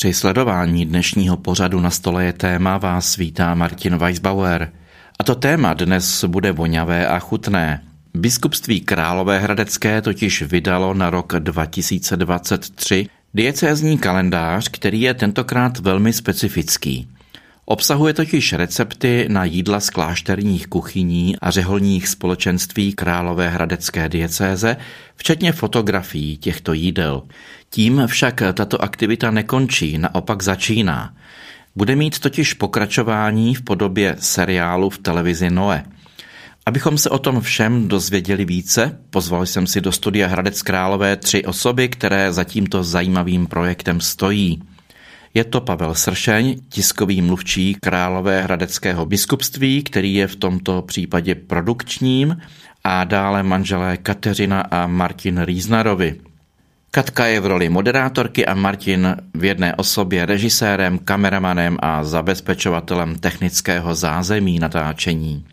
Při sledování dnešního pořadu na stole je téma vás vítá Martin Weisbauer. A to téma dnes bude voňavé a chutné. Biskupství Královéhradecké totiž vydalo na rok 2023 diecézní kalendář, který je tentokrát velmi specifický. Obsahuje totiž recepty na jídla z klášterních kuchyní a řeholních společenství Královéhradecké diecéze, včetně fotografií těchto jídel. Tím však tato aktivita nekončí, naopak začíná. Bude mít totiž pokračování v podobě seriálu v televizi Noe. Abychom se o tom všem dozvěděli více, pozval jsem si do studia Hradec Králové tři osoby, které za tímto zajímavým projektem stojí. Je to Pavel Sršeň, tiskový mluvčí Králové hradeckého biskupství, který je v tomto případě produkčním, a dále manželé Kateřina a Martin Rýznarovi. Katka je v roli moderátorky a Martin v jedné osobě režisérem, kameramanem a zabezpečovatelem technického zázemí natáčení.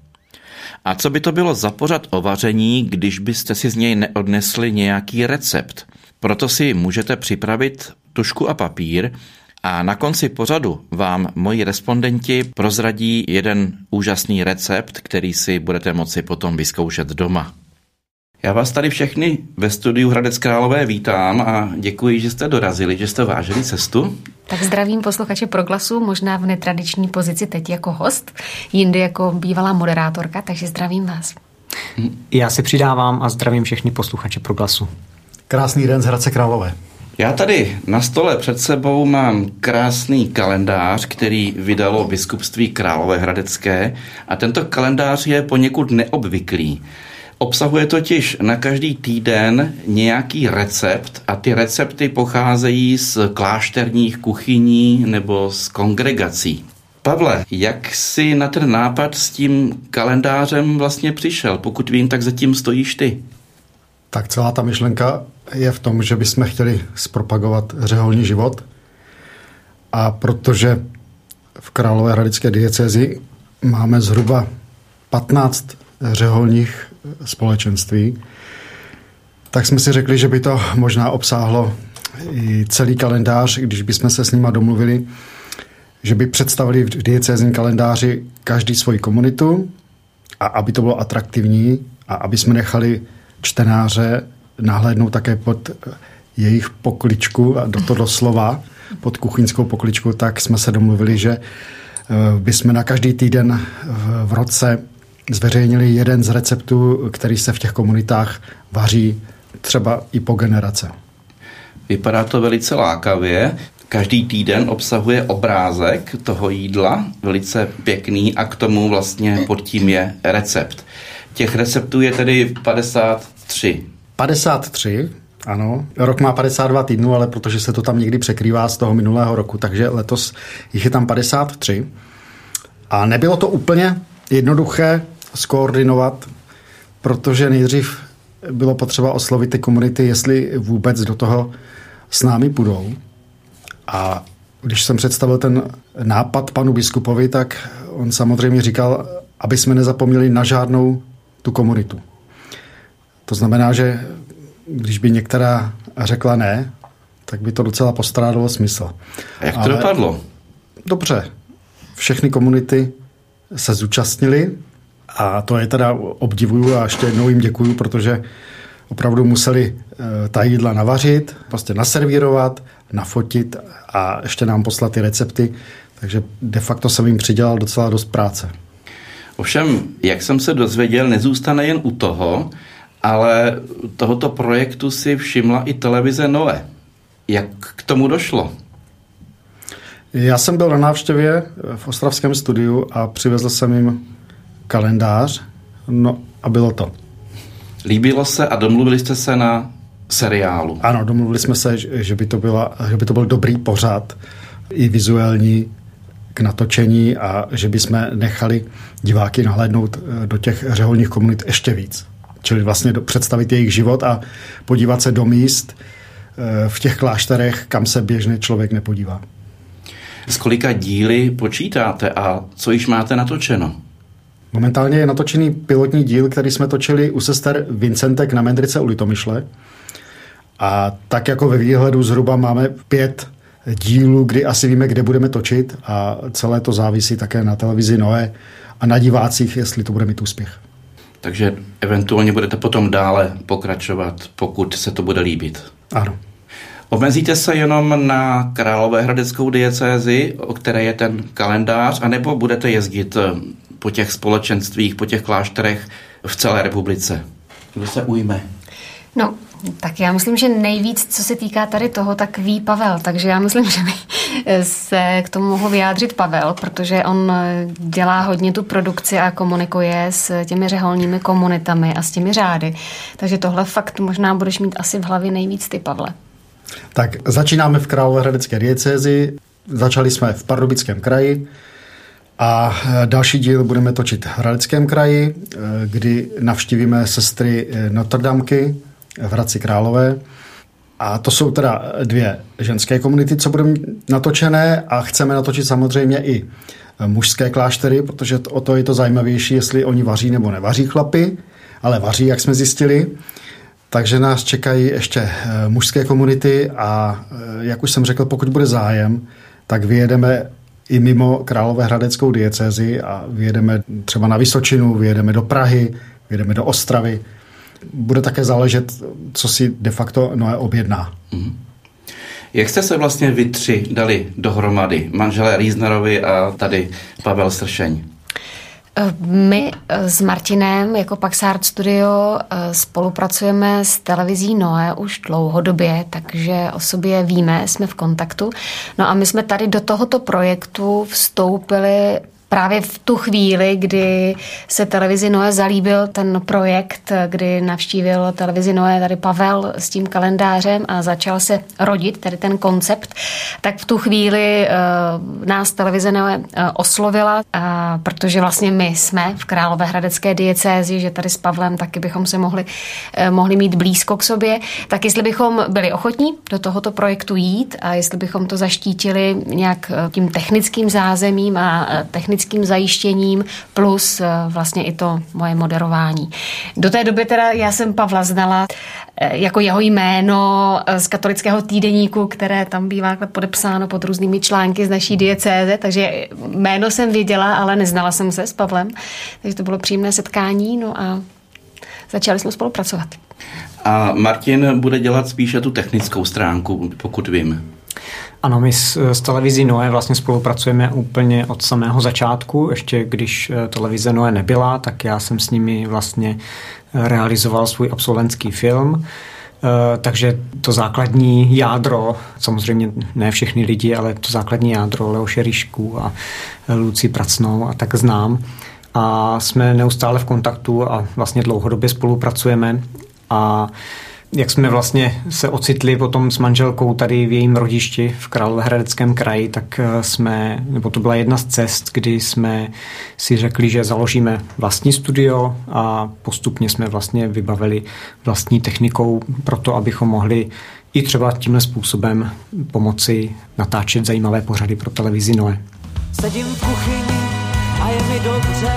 A co by to bylo za pořad o vaření, když byste si z něj neodnesli nějaký recept? Proto si můžete připravit tušku a papír a na konci pořadu vám moji respondenti prozradí jeden úžasný recept, který si budete moci potom vyzkoušet doma. Já vás tady všechny ve studiu Hradec Králové vítám a děkuji, že jste dorazili, že jste vážili cestu. Tak zdravím posluchače Proglasu, možná v netradiční pozici teď jako host, jindy jako bývalá moderátorka, takže zdravím vás. Já se přidávám a zdravím všechny posluchače Proglasu. Krásný den z Hradce Králové. Já tady na stole před sebou mám krásný kalendář, který vydalo biskupství Královéhradecké a tento kalendář je poněkud neobvyklý. Obsahuje totiž na každý týden nějaký recept a ty recepty pocházejí z klášterních kuchyní nebo z kongregací. Pavle, jak jsi na ten nápad s tím kalendářem vlastně přišel? Pokud vím, tak zatím stojíš ty. Tak celá ta myšlenka je v tom, že bychom chtěli zpropagovat řeholní život a protože v Královéhradecké diecézi máme zhruba 15 řeholních společenství, tak jsme si řekli, že by to možná obsáhlo i celý kalendář, když bychom se s nima domluvili, že by představili v diecézním kalendáři každý svoji komunitu a aby to bylo atraktivní a aby jsme nechali čtenáře nahlédnout také pod jejich pokličku, a do to doslova, pod kuchyňskou pokličku, tak jsme se domluvili, že eh, bychom na každý týden v roce zveřejnili jeden z receptů, který se v těch komunitách vaří třeba i po generace. Vypadá to velice lákavě. Každý týden obsahuje obrázek toho jídla, velice pěkný a k tomu vlastně pod tím je recept. Těch receptů je tedy 53. 53, ano. Rok má 52 týdnů, ale protože se to tam někdy překrývá z toho minulého roku, takže letos jich je tam 53. A nebylo to úplně jednoduché skoordinovat, protože nejdřív bylo potřeba oslovit ty komunity, jestli vůbec do toho s námi půjdou. A když jsem představil ten nápad panu biskupovi, tak on samozřejmě říkal, aby jsme nezapomněli na žádnou tu komunitu. To znamená, že když by některá řekla ne, tak by to docela postrádalo smysl. A jak to Ale dopadlo? Dobře. Všechny komunity se zúčastnili a to je teda obdivuju a ještě jednou jim děkuju, protože opravdu museli eh, ta jídla navařit, prostě naservírovat, nafotit a ještě nám poslat ty recepty, takže de facto jsem jim přidělal docela dost práce. Ovšem, jak jsem se dozvěděl, nezůstane jen u toho, ale tohoto projektu si všimla i televize Noe. Jak k tomu došlo? Já jsem byl na návštěvě v Ostravském studiu a přivezl jsem jim kalendář, no a bylo to. Líbilo se a domluvili jste se na seriálu. Ano, domluvili jsme se, že by to, byla, že by to byl dobrý pořad, i vizuální k natočení a že bychom nechali diváky nahlédnout eh, do těch řeholních komunit ještě víc. Čili vlastně do, představit jejich život a podívat se do míst eh, v těch klášterech, kam se běžný člověk nepodívá. Z kolika díly počítáte a co již máte natočeno? Momentálně je natočený pilotní díl, který jsme točili u sester Vincentek na Mendrice u Litomyšle. A tak jako ve výhledu zhruba máme pět dílu, kdy asi víme, kde budeme točit a celé to závisí také na televizi Noé a na divácích, jestli to bude mít úspěch. Takže eventuálně budete potom dále pokračovat, pokud se to bude líbit. Ano. Omezíte se jenom na Královéhradeckou diecézi, o které je ten kalendář, anebo budete jezdit po těch společenstvích, po těch klášterech v celé republice? Kdo se ujme? No, tak já myslím, že nejvíc, co se týká tady toho, tak ví Pavel, takže já myslím, že se k tomu mohu vyjádřit Pavel, protože on dělá hodně tu produkci a komunikuje s těmi řeholními komunitami a s těmi řády. Takže tohle fakt možná budeš mít asi v hlavě nejvíc ty, Pavle. Tak začínáme v Královéhradecké diecézi, začali jsme v Pardubickém kraji a další díl budeme točit v Hradeckém kraji, kdy navštívíme sestry Notre Dameky, v Hradci Králové. A to jsou teda dvě ženské komunity, co budeme natočené a chceme natočit samozřejmě i mužské kláštery, protože o to je to zajímavější, jestli oni vaří nebo nevaří chlapy, ale vaří, jak jsme zjistili. Takže nás čekají ještě mužské komunity a jak už jsem řekl, pokud bude zájem, tak vyjedeme i mimo Královéhradeckou diecézi a vyjedeme třeba na Vysočinu, vyjedeme do Prahy, vyjedeme do Ostravy, bude také záležet, co si de facto Noé objedná. Mm-hmm. Jak jste se vlastně vy tři dali dohromady? Manželé Rýznerovi a tady Pavel Sršeň. My s Martinem jako Paxart Studio eh, spolupracujeme s televizí Noé už dlouhodobě, takže o sobě víme, jsme v kontaktu. No a my jsme tady do tohoto projektu vstoupili právě v tu chvíli, kdy se televizi Noé zalíbil ten projekt, kdy navštívil televizi Noé tady Pavel s tím kalendářem a začal se rodit tady ten koncept, tak v tu chvíli uh, nás televize Noé uh, oslovila, uh, protože vlastně my jsme v Královéhradecké diecézi, že tady s Pavlem taky bychom se mohli, uh, mohli mít blízko k sobě, tak jestli bychom byli ochotní do tohoto projektu jít a jestli bychom to zaštítili nějak tím technickým zázemím a technickým technickým zajištěním plus eh, vlastně i to moje moderování. Do té doby teda já jsem Pavla znala eh, jako jeho jméno eh, z katolického týdeníku, které tam bývá podepsáno pod různými články z naší diecéze, takže jméno jsem věděla, ale neznala jsem se s Pavlem, takže to bylo příjemné setkání, no a začali jsme spolupracovat. A Martin bude dělat spíše tu technickou stránku, pokud vím. Ano, my s, s televizí Noé vlastně spolupracujeme úplně od samého začátku. Ještě když eh, televize Noé nebyla, tak já jsem s nimi vlastně eh, realizoval svůj absolventský film. Eh, takže to základní jádro, samozřejmě ne všechny lidi, ale to základní jádro Leoše Ryšku a Luci Pracnou a tak znám. A jsme neustále v kontaktu a vlastně dlouhodobě spolupracujeme. A jak jsme vlastně se ocitli potom s manželkou tady v jejím rodišti v Královéhradeckém kraji, tak eh, jsme, nebo to byla jedna z cest, kdy jsme si řekli, že založíme vlastní studio a postupně jsme vlastně vybavili vlastní technikou pro to, abychom mohli i třeba tímhle způsobem pomoci natáčet zajímavé pořady pro televizi Noe. Sedím v kuchyni a je mi dobře,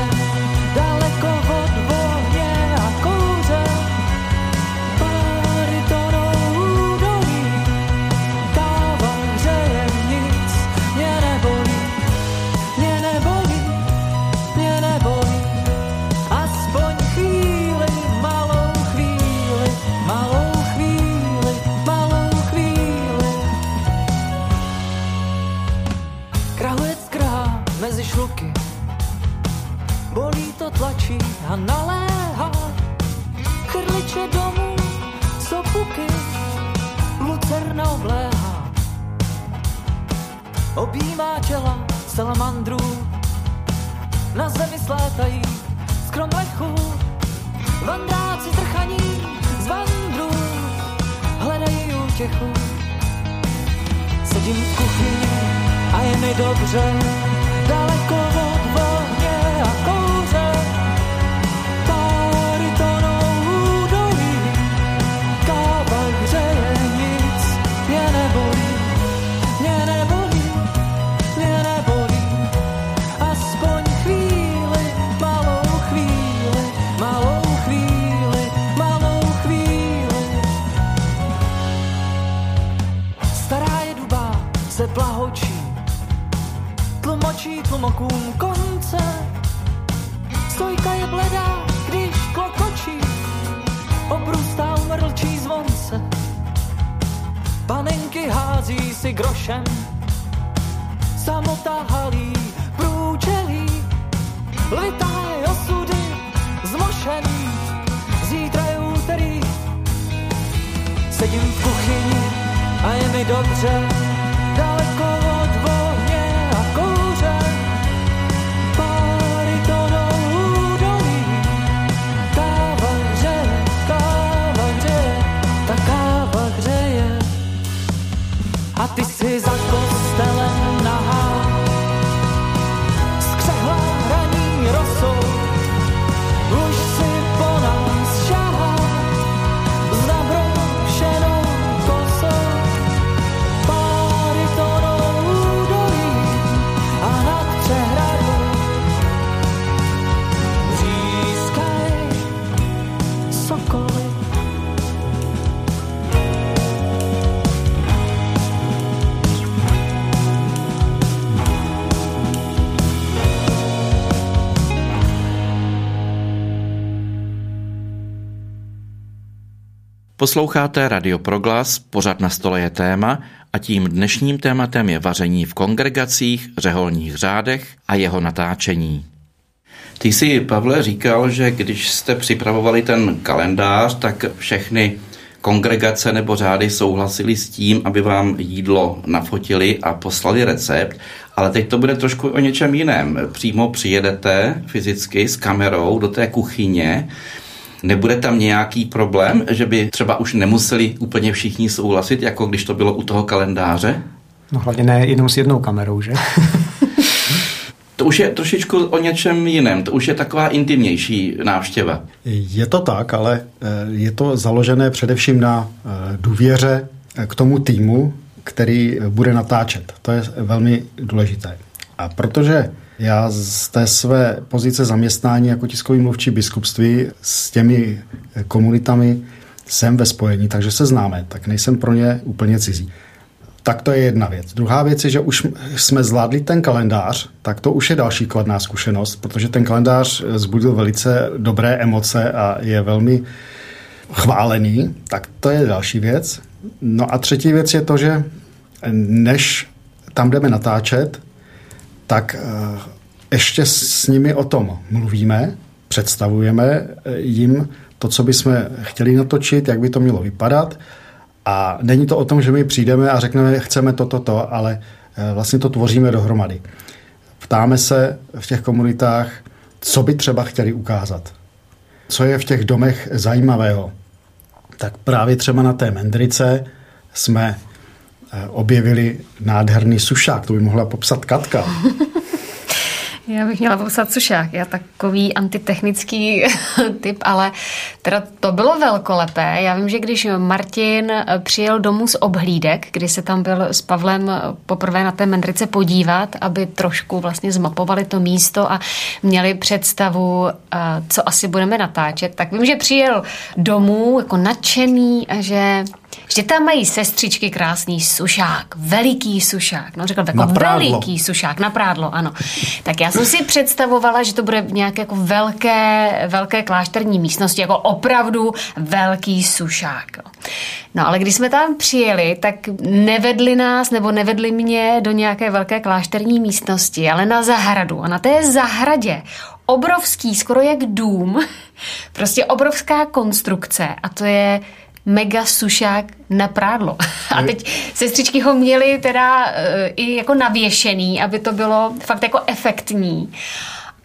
salamandrů, na zemi slétají z kromlechů, vandráci trchaní z vandrů, hledají útěchu. Sedím v kuchyni a je mi dobře, daleko od vohně a kouře. Tlumokům konce. Stojka je bledá, když klokočí, obrůstá umrlčí zvonce. Panenky hází si grošem, samota halí průčelí, litá je osudy zmošený, zítra je úterý. Sedím v kuchyni a je mi dobře, daleko ty Posloucháte Radio Proglas, pořad na stole je téma a tím dnešním tématem je vaření v kongregacích, řeholních řádech a jeho natáčení. Ty jsi, Pavle, říkal, že když jste připravovali ten kalendář, tak všechny kongregace nebo řády souhlasili s tím, aby vám jídlo nafotili a poslali recept, ale teď to bude trošku o něčem jiném. Přímo přijedete fyzicky s kamerou do té kuchyně, Nebude tam nějaký problém, že by třeba už nemuseli úplně všichni souhlasit, jako když to bylo u toho kalendáře? No hlavně ne jenom s jednou kamerou, že? To už je trošičku o něčem jiném, to už je taková intimnější návštěva. Je to tak, ale eh, je to založené především na eh, důvěře eh, k tomu týmu, který bude natáčet. To je velmi důležité. A protože já z té své pozice zaměstnání jako tiskový mluvčí biskupství s těmi komunitami jsem ve spojení, takže se známe, tak nejsem pro ně úplně cizí. Tak to je jedna věc. Druhá věc je, že už jsme zvládli ten kalendář, tak to už je další kladná zkušenost, protože ten kalendář zbudil velice dobré emoce a je velmi chválený, tak to je další věc. No a třetí věc je to, že než tam jdeme natáčet, tak ještě s nimi o tom mluvíme, představujeme jim to, co bychom chtěli natočit, jak by to mělo vypadat. A není to o tom, že my přijdeme a řekneme, chceme toto, to, to, ale vlastně to tvoříme dohromady. Ptáme se v těch komunitách, co by třeba chtěli ukázat. Co je v těch domech zajímavého. Tak právě třeba na té Mendrice jsme objevili nádherný sušák, to by mohla popsat Katka. Já bych měla popsat sušák. Já takový antitechnický typ, ale teda to bylo velkolepé. Já vím, že když Martin přijel domů z obhlídek, kdy se tam byl s Pavlem poprvé na té Mendrice podívat, aby trošku vlastně zmapovali to místo a měli představu, co asi budeme natáčet, tak vím, že přijel domů jako nadšený a že že tam mají sestřičky krásný sušák, veliký sušák, no řekl jako veliký sušák, na prádlo, ano. Tak já jsem si představovala, že to bude nějaké jako velké, velké klášterní místnosti, jako opravdu velký sušák. No ale když jsme tam přijeli, tak nevedli nás nebo nevedli mě do nějaké velké klášterní místnosti, ale na zahradu. A na té zahradě obrovský, skoro jak dům, prostě obrovská konstrukce a to je mega sušák na prádlo. A teď sestřičky ho měly teda uh, i jako navěšený, aby to bylo fakt jako efektní.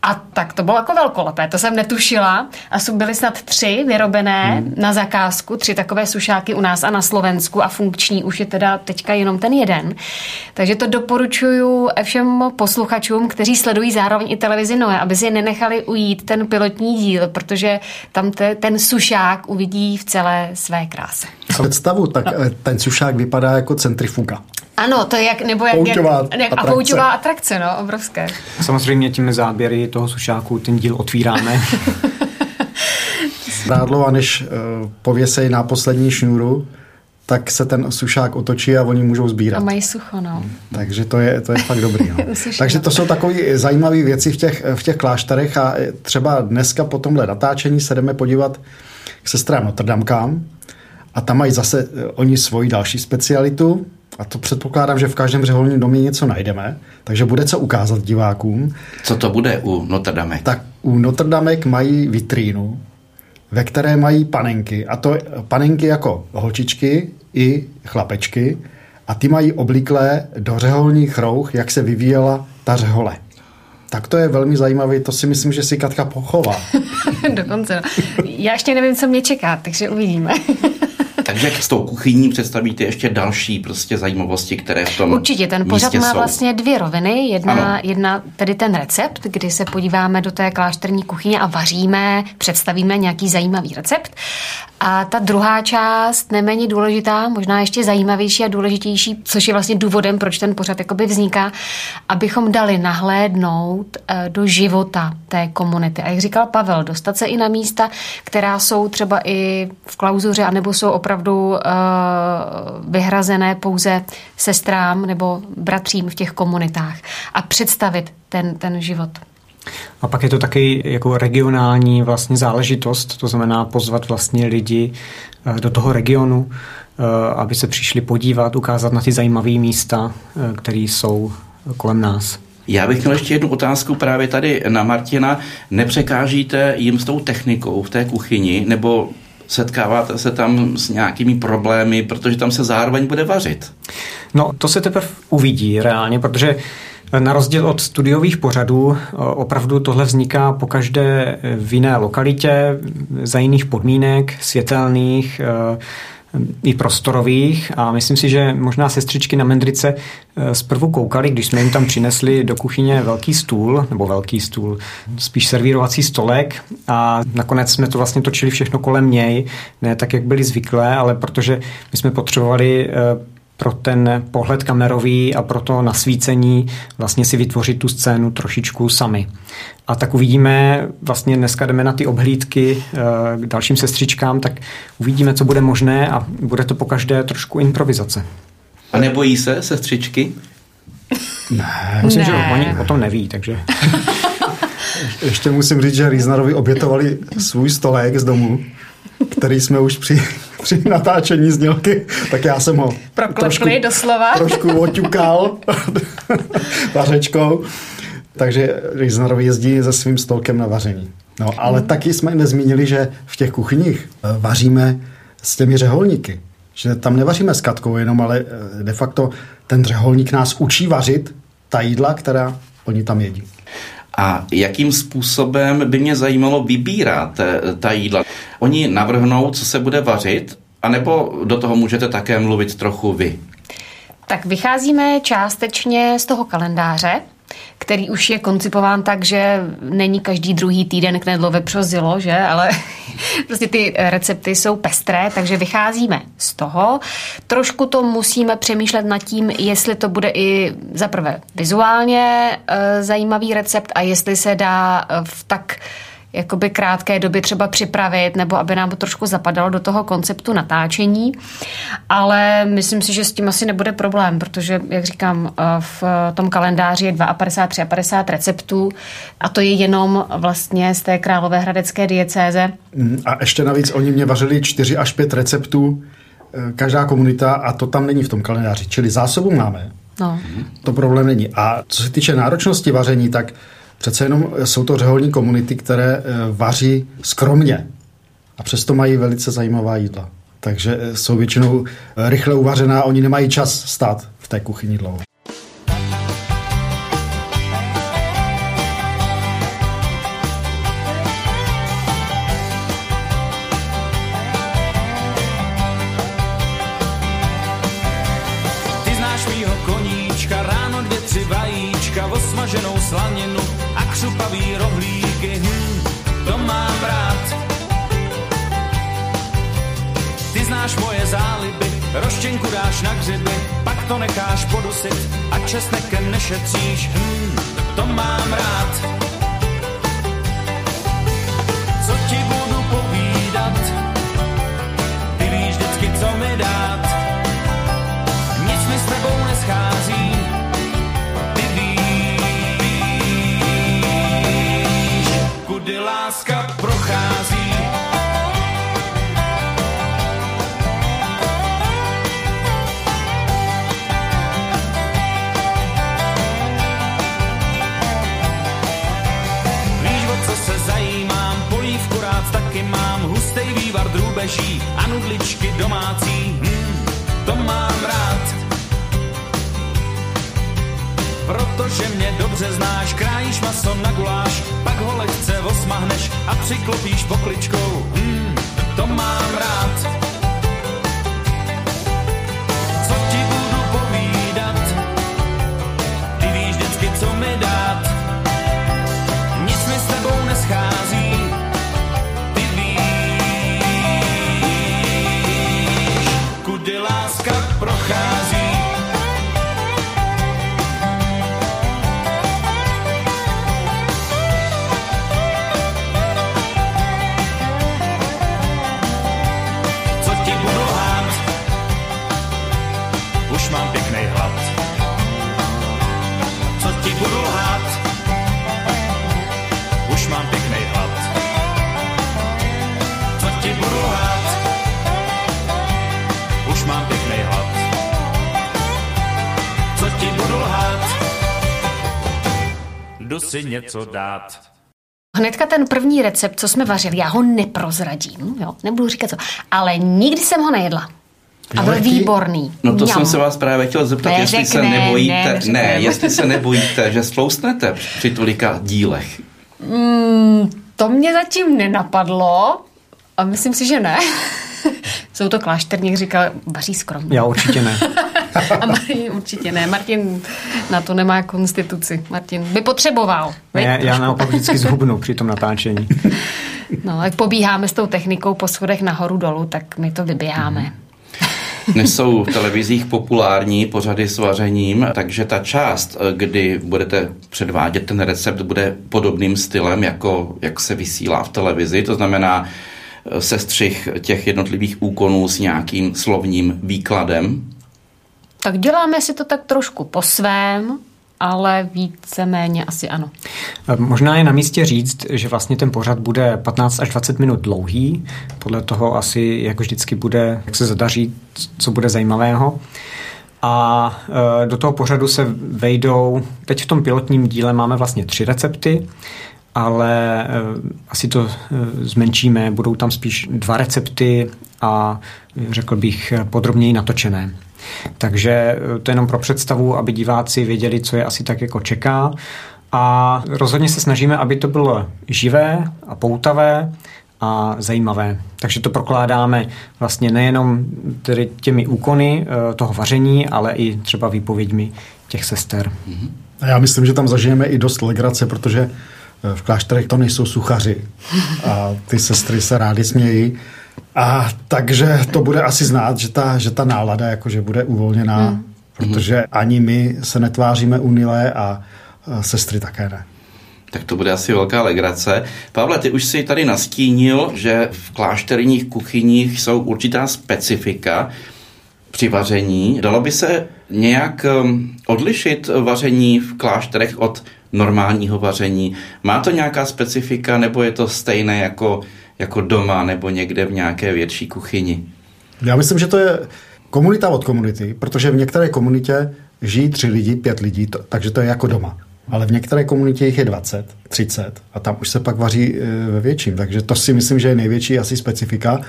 A tak to bylo jako velkolepé, to jsem netušila. A jsou byly snad tři vyrobené hmm. na zakázku, tři takové sušáky u nás a na Slovensku a funkční už je teda teďka jenom ten jeden. Takže to doporučuju všem posluchačům, kteří sledují zároveň i televizi Noe, aby si nenechali ujít ten pilotní díl, protože tam te, ten sušák uvidí v celé své kráse. Představu, tak ten sušák vypadá jako centrifuga. Ano, to je jak, nebo jak, pouťová jak, jak a pouťová atrakce, no, obrovské. Samozřejmě těmi záběry toho sušáku ten díl otvíráme. Prádlo a než uh, pověsej na poslední šňůru, tak se ten sušák otočí a oni můžou A sbírat. mají sucho, no. Takže to je, to je fakt dobrý. No. Takže to jsou takové zajímavé věci v těch, v těch klášterech a třeba dneska po tomhle natáčení se jdeme podívat k sestrám Notterdamkám a tam mají zase eh, oni svoji další specialitu a to předpokládám, že v každém řeholním domě něco najdeme, takže bude co ukázat divákům. Co to bude u Notre Dame? Tak u Notre Damek mají vitrínu, ve které mají panenky. A to panenky jako holčičky i chlapečky. A ty mají obliklé do řeholních rouch, jak se vyvíjela ta řehole. Tak to je velmi zajímavé, to si myslím, že si Katka pochová. Dokonce, no. Já ještě nevím, co mě čeká, takže uvidíme. Takže s tou kuchyní představíte ještě další prostě zajímavosti, které v tom Určitě, ten pořad má jsou. vlastně dvě roviny. Jedna, Ano. jedna tedy ten recept, kdy se podíváme do té klášterní kuchyně a vaříme, představíme nějaký zajímavý recept. A ta druhá část, neméně důležitá, možná ještě zajímavější a důležitější, což je vlastně důvodem, proč ten pořad jakoby vzniká, abychom dali nahlédnout eh, do života té komunity. A jak říkal Pavel, dostat se i na místa, která jsou třeba i v klauzuře, anebo jsou opravdu eh, vyhrazené pouze sestrám nebo bratřím v těch komunitách a představit ten, ten život. A pak je to taky jako regionální vlastně záležitost, to znamená pozvat vlastně lidi eh, do toho regionu, eh, aby se přišli podívat, ukázat na ty zajímavé místa, eh, které jsou kolem nás. Já bych měl ještě jednu otázku právě tady na Martina. Nepřekážíte jim s tou technikou v té kuchyni, nebo setkáváte se tam s nějakými problémy, protože tam se zároveň bude vařit? No, to se teprve uvidí reálně, protože na rozdíl od studiových pořadů opravdu tohle vzniká po každé v jiné lokalitě, za jiných podmínek, světelných, i prostorových. A myslím si, že možná sestřičky na Mendrice zprvu koukali, když jsme jim tam přinesli do kuchyně velký stůl, nebo velký stůl, spíš servírovací stolek. A nakonec jsme to vlastně točili všechno kolem něj, ne tak, jak byli zvyklé, ale protože my jsme potřebovali pro ten pohled kamerový a pro to nasvícení vlastně si vytvořit tu scénu trošičku sami. A tak uvidíme, vlastně dneska jdeme na ty obhlídky k dalším sestřičkám, tak uvidíme, co bude možné a bude to po každé trošku improvizace. A nebojí se sestřičky? Ne. Myslím, Ne. že oni o tom neví, takže... Ještě musím říct, že Rýznarovi obětovali svůj stolek z domu, který jsme už při, při natáčení znělky, tak já jsem ho Proklepli doslova. trošku oťukal vařečkou. Takže Rýznarovi jezdí se svým stolkem na vaření. No, ale hmm. taky jsme nezmínili, že v těch kuchyních eh, vaříme s těmi řeholníky. Že tam nevaříme s Katkou jenom, ale eh, de facto ten řeholník nás učí vařit ta jídla, která oni tam jedí. A jakým způsobem by mě zajímalo vybírat eh, ta jídla? Oni navrhnou, co se bude vařit, anebo do toho můžete také mluvit trochu vy? Tak vycházíme částečně z toho kalendáře, který už je koncipován tak, že není každý druhý týden knedlo vepřo zilo, že? Ale prostě ty recepty jsou pestré, takže vycházíme z toho. Trošku to musíme přemýšlet nad tím, jestli to bude i za prvé vizuálně e, zajímavý recept a jestli se dá e, v tak jakoby krátké době třeba připravit, nebo aby nám to trošku zapadalo do toho konceptu natáčení. Ale myslím si, že s tím asi nebude problém, protože, jak říkám, eh, v tom kalendáři je 52, 53 receptů a to je jenom vlastně z té Královéhradecké diecéze. Mm, A ještě navíc oni mě vařili 4 až 5 receptů, eh, každá komunita, a to tam není v tom kalendáři. Čili zásobu máme, No. to problém není. A co se týče náročnosti vaření, tak přece jenom jsou to řeholní komunity, které eh, vaří skromně. A přesto mají velice zajímavá jídla. Takže eh, jsou většinou eh, rychle uvařená, oni nemají čas stát v té kuchyni dlouho. Roštěnku dáš na křeby, pak to necháš podusit a česnekem nešetříš, hmm, to mám rád. Co ti budu povídat, ty víš vždycky, co mi dát. Nic mi s tebou neschází, ty víš, kudy láska prochází. Leží a nudličky domácí, hmm, to mám rád. Protože mě dobře znáš, krájíš maso na guláš, pak ho lehce osmahneš a přiklopíš pokličkou, hmm, to mám rád. Si něco dát. Hnedka ten první recept, co jsme vařili, já ho neprozradím, jo, nebudu říkat co, ale nikdy jsem ho nejedla. A byl výborný. No to Mňam. jsem se vás právě chtěl zeptat, ne, jestli se nebojíte, ne, ne, jestli se nebojíte, že slousnete při tolika dílech. Mm, to mě zatím nenapadlo a myslím si, že ne. Jsou to klášterník, říkal, vaří skromně. Já určitě ne. A Martin určitě ne. Martin na to nemá konstituci. Martin by potřeboval. Já, já naopak vždycky zhubnu při tom natáčení. No, jak pobíháme s tou technikou po schodech nahoru dolů, tak my to vyběháme. Mm. Dnes jsou v televizích populární pořady s vařením, takže ta část, kdy budete předvádět ten recept, bude podobným stylem, jako jak se vysílá v televizi. To znamená sestřih těch jednotlivých úkonů s nějakým slovním výkladem. Tak děláme si to tak trošku po svém, ale víceméně asi ano. Možná je na místě říct, že vlastně ten pořad bude 15 až 20 minut dlouhý. Podle toho asi, jak vždycky bude, jak se zadaří, co bude zajímavého. A e, do toho pořadu se vejdou, teď v tom pilotním díle máme vlastně tři recepty, ale e, asi to e, zmenšíme, budou tam spíš dva recepty a řekl bych podrobněji natočené. Takže eh, to je jenom pro představu, aby diváci věděli, co je asi tak jako čeká. A rozhodně se snažíme, aby to bylo živé a poutavé a zajímavé. Takže to prokládáme vlastně nejenom tedy těmi úkony eh, toho vaření, ale i třeba výpověďmi těch sester. A já myslím, že tam zažijeme i dost legrace, protože eh, v klášterech to nejsou suchaři a ty sestry se rádi smějí a takže to bude asi znát, že ta, že ta nálada jakože bude uvolněná, hmm. protože ani my se netváříme unilé a, a sestry také ne. Tak to bude asi velká legrace. Pavle, ty už si tady nastínil, že v klášterních kuchyních jsou určitá specifika při vaření. Dalo by se nějak um, odlišit vaření v klášterech od normálního vaření? Má to nějaká specifika nebo je to stejné jako jako doma nebo někde v nějaké větší kuchyni? Já myslím, že to je komunita od komunity, protože v některé komunitě žijí tři lidi, pět lidí, to, takže to je jako doma. Ale v některé komunitě jich je 20, 30 a tam už se pak vaří e, ve větším. Takže to si myslím, že je největší asi specifika.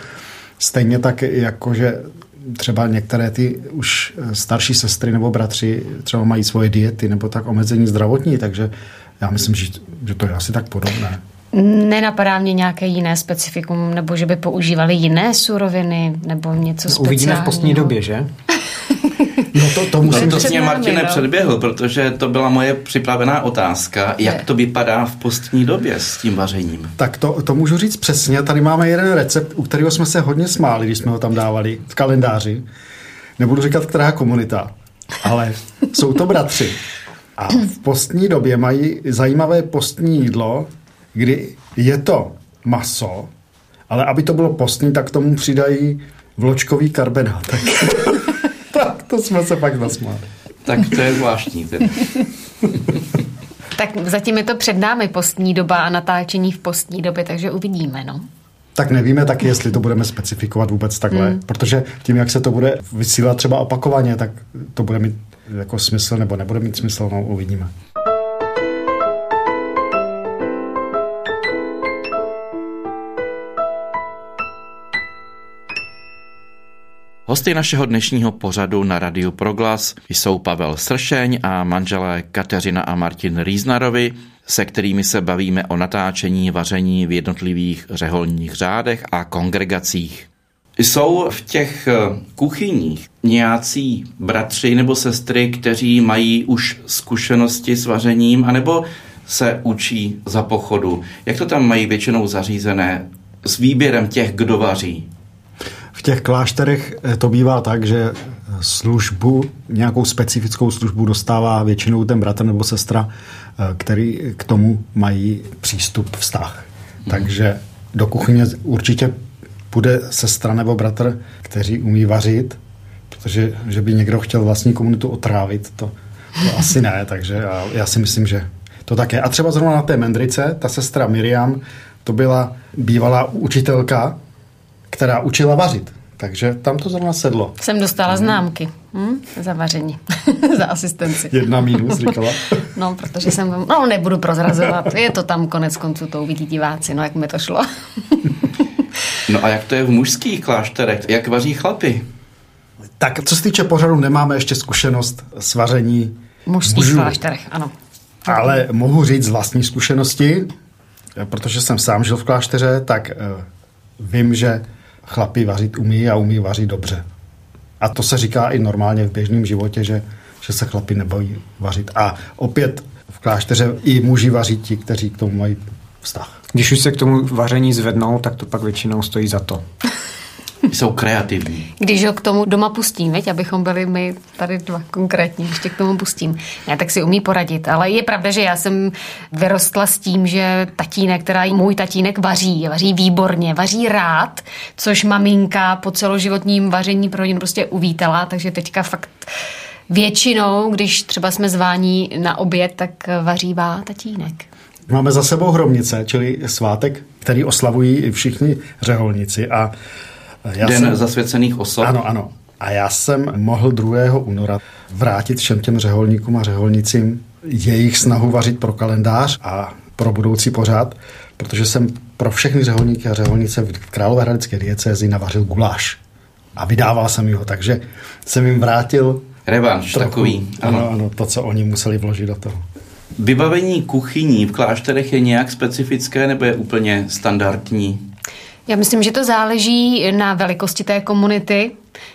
Stejně tak, jako že třeba některé ty už e, starší sestry nebo bratři třeba mají svoje diety nebo tak omezení zdravotní, takže já myslím, že, že to je asi tak podobné. Nenapadá mě nějaké jiné specifikum, nebo že by používali jiné suroviny, nebo něco speciálního. Uvidíme v postní době, že? No to, to musím no, to mě Martine no. předběhl, protože to byla moje připravená otázka, jak to vypadá v postní době s tím vařením. Tak to, to můžu říct přesně. Tady máme jeden recept, u kterého jsme se hodně smáli, když jsme ho tam dávali v kalendáři. Nebudu říkat, která komunita, ale jsou to bratři. A v postní době mají zajímavé postní jídlo, kdy je to maso, ale aby to bylo postní, tak tomu přidají vločkový karbonát. Tak, tak to jsme se pak nasmáli. Tak to je zvláštní. tak zatím je to před námi postní doba a natáčení v postní době, takže uvidíme, no. Tak nevíme taky, jestli to budeme specifikovat vůbec takhle, hmm. protože tím, jak se to bude vysílat třeba opakovaně, tak to bude mít jako smysl nebo nebude mít smysl, no uvidíme. Hosty našeho dnešního pořadu na Radiu Proglas jsou Pavel Sršeň a manželé Kateřina a Martin Rýznarovi, se kterými se bavíme o natáčení vaření v jednotlivých řeholních řádech a kongregacích. Jsou v těch eh, kuchyních nějací bratři nebo sestry, kteří mají už zkušenosti s vařením, anebo se učí za pochodu? Jak to tam mají většinou zařízené s výběrem těch, kdo vaří? V těch klášterech eh, to bývá tak, že službu, nějakou specifickou službu dostává většinou ten bratr nebo sestra, eh, který k tomu mají přístup, vztah. Hmm. Takže do kuchyně určitě bude sestra nebo bratr, kteří umí vařit, protože že by někdo chtěl vlastní komunitu otrávit, to, to asi ne, takže já, já si myslím, že to tak je. A třeba zrovna na té Mendrice, ta sestra Miriam, to byla bývalá učitelka, která učila vařit. Takže tam to zrovna sedlo. Jsem dostala hmm. známky hm? za vaření, za asistenci. Jedna mínus, říkala. no, protože jsem, no nebudu prozrazovat, je to tam konec konců, to uvidí diváci, no jak mi to šlo. no a jak to je v mužských klášterech? Jak vaří chlapy? Tak co se týče pořadu, nemáme ještě zkušenost s vaření mužských mužů. klášterech, ano. Ale mohu říct z vlastní zkušenosti, protože jsem sám žil v klášteře, tak uh, vím, že chlapi vařit umí a umí vařit dobře. A to se říká i normálně v běžném životě, že, že se chlapi nebojí vařit. A opět v klášteře i muži vaří ti, kteří k tomu mají vztah. Když už se k tomu vaření zvednou, tak to pak většinou stojí za to. Jsou kreativní. Když ho k tomu doma pustím, veď, abychom byli my tady dva konkrétně, ještě k tomu pustím. Ne, tak si umí poradit. Ale je pravda, že já jsem vyrostla s tím, že tatínek, která můj tatínek vaří, vaří výborně, vaří rád, což maminka po celoživotním vaření pro ně prostě uvítala, takže teďka fakt většinou, když třeba jsme zváni na oběd, tak vařívá tatínek. Máme za sebou hromnice, čili svátek, který oslavují všichni řeholníci a já Den jsem, zasvěcených osob. Ano, ano. A já jsem mohl 2. února vrátit všem těm řeholníkům a řeholnicím jejich snahu vařit pro kalendář a pro budoucí pořád, protože jsem pro všechny řeholníky a řeholnice v Královéhradecké diecézi navařil guláš. A vydával jsem ho, takže jsem jim vrátil Revanš trochu, takový. Ano. ano, ano, to, co oni museli vložit do toho. Vybavení kuchyní v klášterech je nějak specifické nebo je úplně standardní? Já myslím, že to záleží na velikosti té komunity,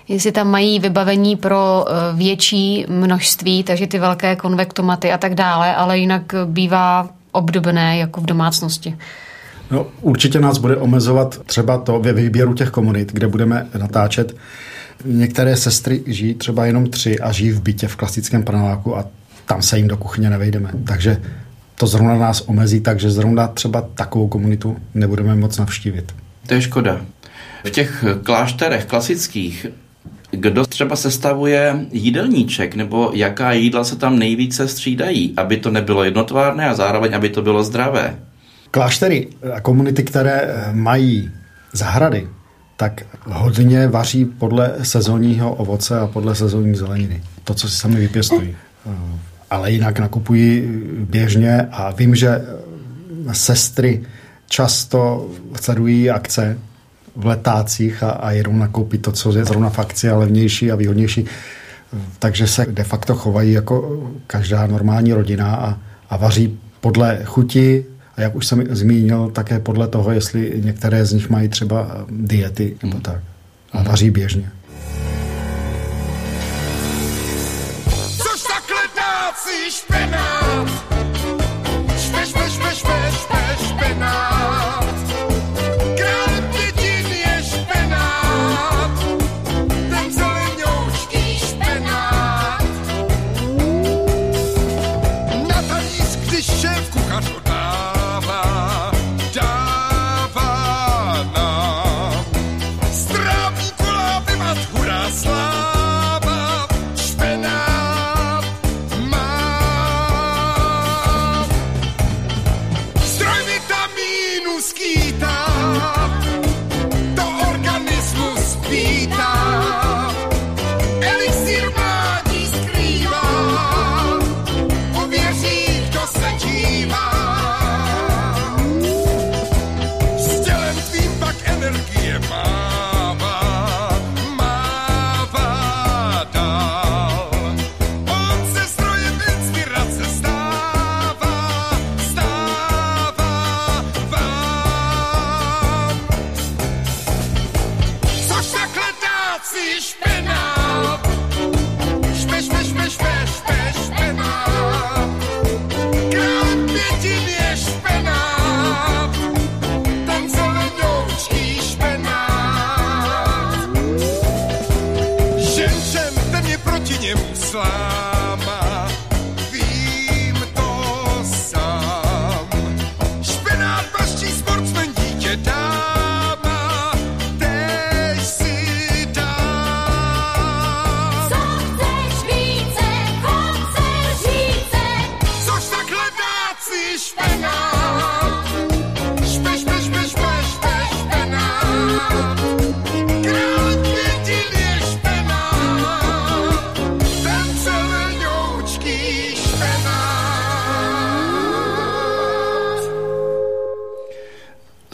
jestli tam mají vybavení pro eh, větší množství, takže ty velké konvektomaty a tak dále, ale jinak bývá obdobné jako v domácnosti. No, určitě nás bude omezovat třeba to ve výběru těch komunit, kde budeme natáčet. Některé sestry žijí třeba jenom tři a žijí v bytě v klasickém paneláku a tam se jim do kuchyně nevejdeme. Takže to zrovna nás omezí, takže zrovna třeba takovou komunitu nebudeme moc navštívit. To je škoda. V těch klášterech klasických, kdo třeba sestavuje jídelníček, nebo jaká jídla se tam nejvíce střídají, aby to nebylo jednotvárné a zároveň, aby to bylo zdravé? Kláštery a komunity, které mají zahrady, tak hodně vaří podle sezónního ovoce a podle sezónní zeleniny. To, co si sami vypěstují. Ale jinak nakupují běžně a vím, že sestry často sledují akce v letácích a, a jedou nakoupit to, co je zrovna v akci a levnější a výhodnější. Takže se de facto chovají jako každá normální rodina a, a vaří podle chuti a jak už jsem zmínil, také podle toho, jestli některé z nich mají třeba diety nebo tak. A mhm. vaří běžně.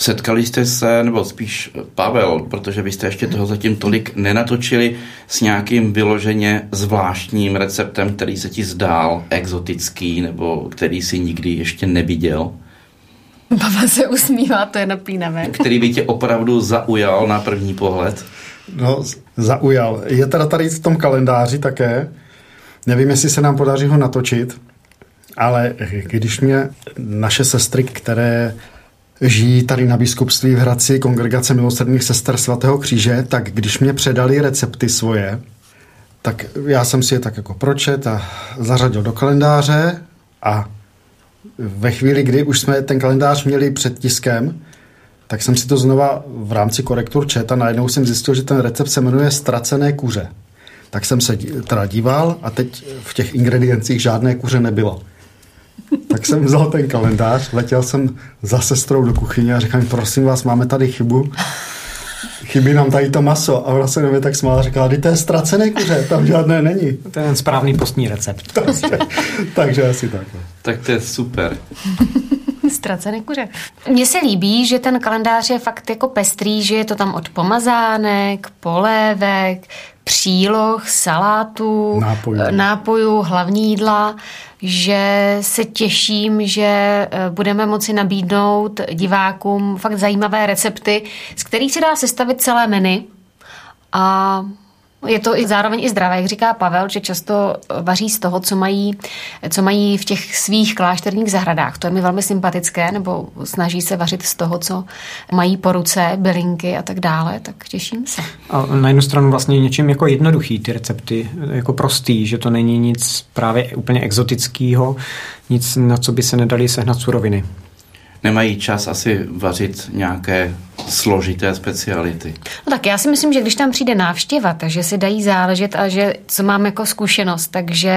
Setkali jste se, nebo spíš Pavel, protože vy jste ještě toho zatím tolik nenatočili, s nějakým vyloženě zvláštním receptem, který se ti zdál exotický, nebo který si nikdy ještě neviděl? Pavel se usmívá, to je napínavé. Který by tě opravdu zaujal na první pohled? No, zaujal. Je teda tady v tom kalendáři také. Nevím, jestli se nám podaří ho natočit, ale když mě naše sestry, které žijí tady na biskupství v Hradci, kongregace milosrdných sester svatého kříže, tak když mě předali recepty svoje, tak já jsem si je tak jako pročet a zařadil do kalendáře a ve chvíli, kdy už jsme ten kalendář měli před tiskem, tak jsem si to znova v rámci korektur čet a najednou jsem zjistil, že ten recept se jmenuje Stracené kuře. Tak jsem se teda díval a teď v těch ingrediencích žádné kuře nebylo. Tak jsem vzal ten kalendář, letěl jsem za sestrou do kuchyně a říkám, prosím vás, máme tady chybu. Chybí nám tady to maso. A ona se mě tak smála a říkala, to je ztracené kuře, tam žádné není. To je ten správný postní recept. takže, takže asi tak. Tak to je super. Ztracené kuře. Mně se líbí, že ten kalendář je fakt jako pestrý, že je to tam od pomazánek, polévek, příloh, salátů, nápojů. nápojů, hlavní jídla, že se těším, že eh, budeme moci nabídnout divákům fakt zajímavé recepty, z kterých se dá sestavit celé menu. A je to i zároveň i zdravé, jak říká Pavel, že často vaří z toho, co mají, co mají v těch svých klášterních zahradách. To je mi velmi sympatické, nebo snaží se vařit z toho, co mají po ruce, bylinky a tak dále, tak těším se. A na jednu stranu vlastně něčím jako jednoduchý ty recepty, jako prostý, že to není nic právě úplně exotického, nic, na co by se nedali sehnat suroviny nemají čas asi vařit nějaké složité speciality. No tak já si myslím, že když tam přijde návštěva, takže si dají záležet a že co mám jako zkušenost, takže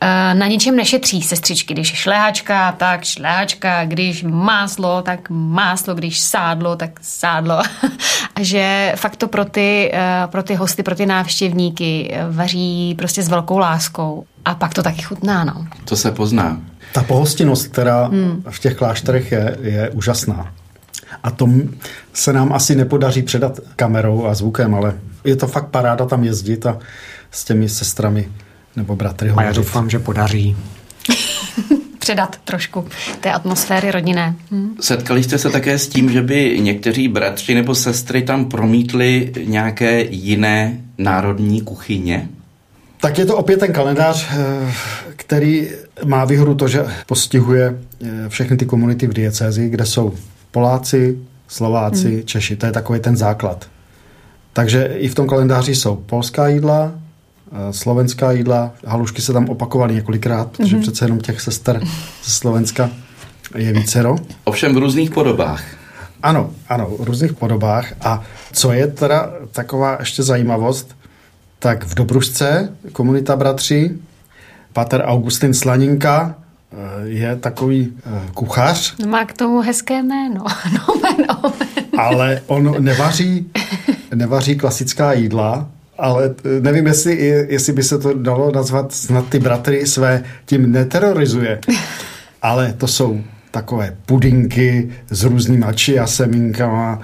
eh, na ničem nešetří sestřičky. Když šlehačka, tak šlehačka, když máslo, tak máslo, když sádlo, tak sádlo. A že fakt to pro ty, eh, pro ty hosty, pro ty návštěvníky vaří prostě s velkou láskou. A pak to taky chutná, no. To se pozná. Ta pohostinnost, která hmm. v těch klášterech je, je úžasná. A to se nám asi nepodaří předat kamerou a zvukem, ale je to fakt paráda tam jezdit a s těmi sestrami nebo bratry hovořit. A já doufám, že podaří. předat trošku té atmosféry rodinné. Hmm. Setkali jste se také s tím, že by někteří bratři nebo sestry tam promítli nějaké jiné národní kuchyně? Tak je to opět ten kalendář, eh, který má výhodu to, že postihuje eh, všechny ty komunity v diecézi, kde jsou Poláci, Slováci, hmm. Češi. To je takový ten základ. Takže i v tom kalendáři jsou polská jídla, eh, slovenská jídla. Halušky se tam opakovaly několikrát, protože hmm. přece jenom těch sester ze Slovenska je vícero. Ovšem v různých podobách. Ano, ano, v různých podobách. A co je teda taková ještě zajímavost, tak v Dobrušce, komunita bratří, Pater Augustin Slaninka eh, je takový eh, kuchař. Má k tomu hezké jméno. No, jméno. Ale on nevaří, nevaří klasická jídla, ale eh, nevím, jestli, jestli by se to dalo nazvat, snad ty bratry své tím neterorizuje. Ale to jsou takové pudinky s různýma čia semínkama,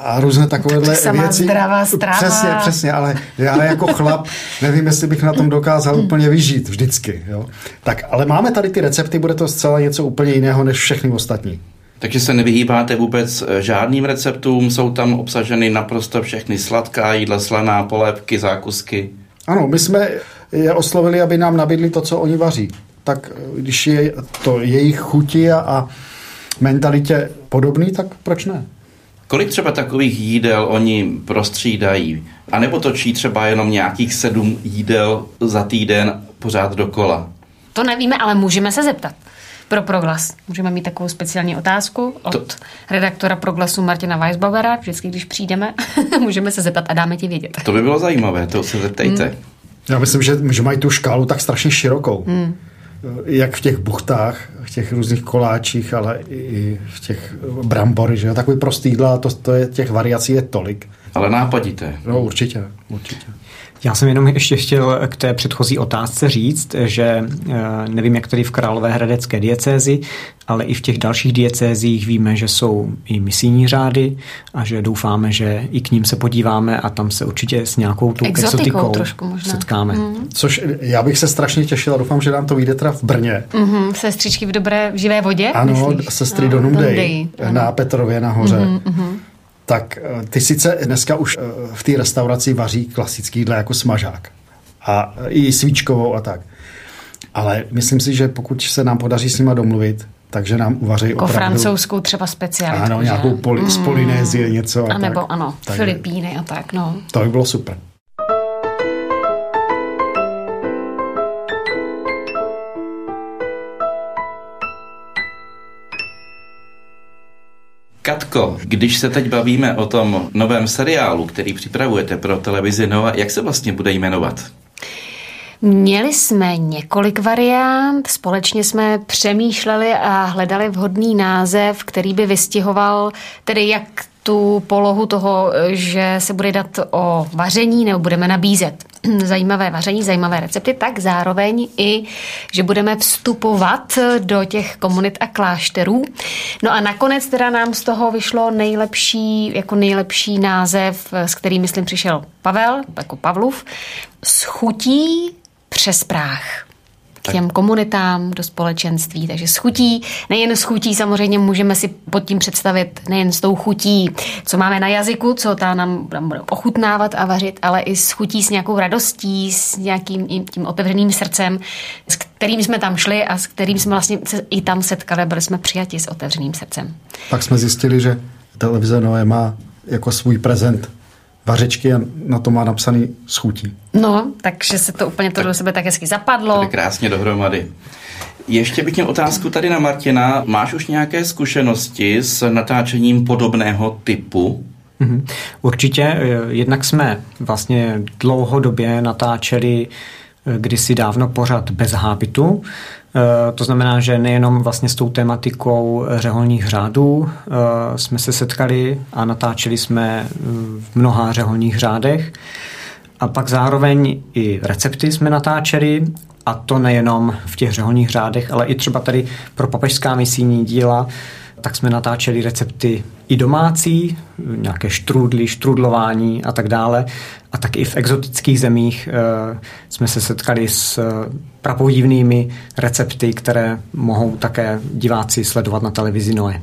a různé takovéhle tak věci. zdravá strava. Přesně, přesně, ale já jako chlap nevím, jestli bych na tom dokázal hmm. úplně vyžít vždycky. Jo? Tak, ale máme tady ty recepty, bude to zcela něco úplně jiného než všechny ostatní. Takže se nevyhýbáte vůbec eh, žádným receptům, jsou tam obsaženy naprosto všechny sladká jídla, slaná, polévky, zákusky. Ano, my jsme je oslovili, aby nám nabídli to, co oni vaří. Tak eh, když je to jejich chuti a, a mentalitě podobný, tak proč ne? Kolik třeba takových jídel oni prostřídají? A nebo točí třeba jenom nějakých sedm jídel za týden pořád dokola? To nevíme, ale můžeme se zeptat pro Proglas. Můžeme mít takovou speciální otázku od to... redaktora Proglasu Martina Weisbauera. Vždycky, když přijdeme, můžeme se zeptat a dáme ti vědět. To by bylo zajímavé, to se zeptejte. Hmm. Já myslím, že, že mají tu škálu tak strašně širokou. Hmm jak v těch buchtách, v těch různých koláčích, ale i v těch brambory, že jo, takový prostý jídla, to, to je, těch variací je tolik. Ale nápadité. No určitě, určitě. Já jsem jenom ještě chtěl k té předchozí otázce říct, že eh, nevím, jak tady v Královéhradecké diecézi, ale i v těch dalších diecézích víme, že jsou i misijní řády a že doufáme, že i k ním se podíváme a tam se určitě s nějakou tu Exotikou exotikou trošku možná. setkáme. Mm. Což já bych se strašně těšil a doufám, že nám to vyjde teda v Brně. Mm-hmm, sestřičky v dobré v živé vodě, Ano, myslíš? sestry No, Donum Dei Dei, ano. na Petrově nahoře. Mm-hmm. Tak eh, ty sice dneska už eh, v té restauraci vaří klasický jídlo jako smažák. A eh, i svíčkovou a tak. Ale myslím si, že pokud se nám podaří s nima domluvit, takže nám uvaří Jako opravdu... francouzskou třeba specialitu. Ano, nějakou poli, z Polynézie něco. A, A nebo tak. ano, Filipíny a tak, no. To by bylo super. Katko, když se teď bavíme o tom novém seriálu, který připravujete pro televizi Nova, jak se vlastně bude jmenovat? Měli jsme několik variant, společně jsme přemýšleli a hledali vhodný název, který by vystihoval tedy jak tu polohu toho, že se bude dát o vaření, nebo budeme nabízet zajímavé vaření, zajímavé recepty, tak zároveň i, že budeme vstupovat do těch komunit a klášterů. No a nakonec teda nám z toho vyšlo nejlepší, jako nejlepší název, s kterým, myslím, přišel Pavel, jako Pavlov, s chutí přes práh k těm komunitám, do společenství. Takže s chutí, nejen s chutí, samozřejmě můžeme si pod tím představit nejen s tou chutí, co máme na jazyku, co ta nám, nám bude ochutnávat a vařit, ale i s chutí, s nějakou radostí, s nějakým tím otevřeným srdcem, s kterým jsme tam šli a s kterým jsme vlastně se i tam setkali, byli jsme přijati s otevřeným srdcem. Pak jsme zjistili, že televize Noé má jako svůj prezent vařečky a na to má napsaný schutí. No, takže se to úplně to do sebe tak hezky zapadlo. Tady krásně dohromady. Ještě bych měl otázku tady na Martina. Máš už nějaké zkušenosti s natáčením podobného typu? Mhm. Určitě. eh, Jednak jsme vlastně dlouhodobě natáčeli eh, kdysi dávno pořad bez hábitu. Eh, To znamená, že nejenom vlastně s tou tematikou řeholních řádů eh, jsme se setkali a natáčeli jsme eh, v mnoha řeholních řádech. A pak zároveň i recepty jsme natáčeli, a to nejenom v těch řeholních řádech, ale i třeba tady pro papežská misijní díla, tak jsme natáčeli recepty i domácí, nějaké štrůdly, štrudlování a tak dále. A tak i v exotických zemích eh, jsme se setkali s eh, prapodivnými recepty, které mohou také diváci sledovat na televizi Noe.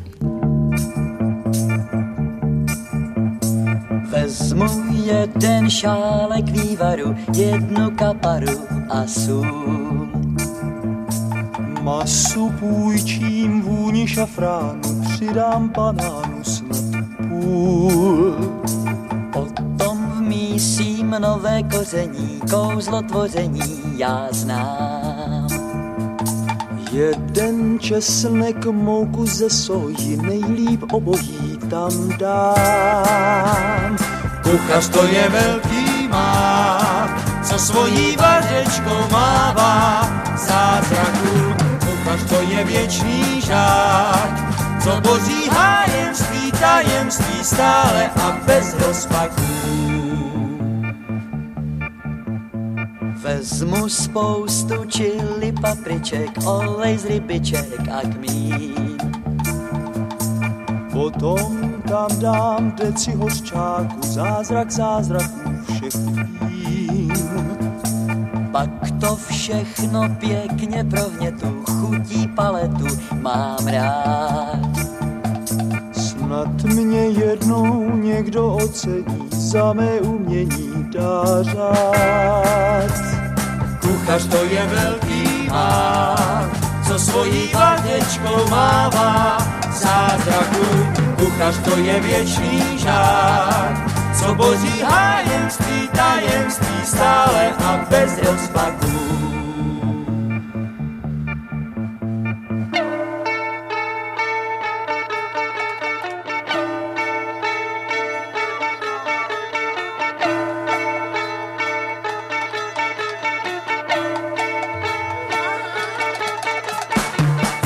Vezmu jeden šálek vývaru, jednu kaparu a sůl. Masu půjčím vůni šafránu, přidám banánu snad půl. Potom vmísím nové koření, kouzlo tvoření já znám. Jeden česnek mouku ze soji, nejlíp obojí tam dám. Kuchař to je velký má, co svojí vařečkou mává zázraků. Kuchař to je věčný žák, co boří hájenství, tajemství stále a bez rozpaků. Vezmu spoustu čili papriček, olej z rybiček a kmín. Potom tam dám deci hořčáku, zázrak zázraků všech to všechno pěkně provnětu, chutí paletu mám rád. Snad mě jednou někdo ocení, za mé umění dá řád. Kuchař to je velký má, co svojí vaněčkou mává zázraku. Kuchař to je věčný žák, co boří hájenství, tajemství stále a bez rozpaků.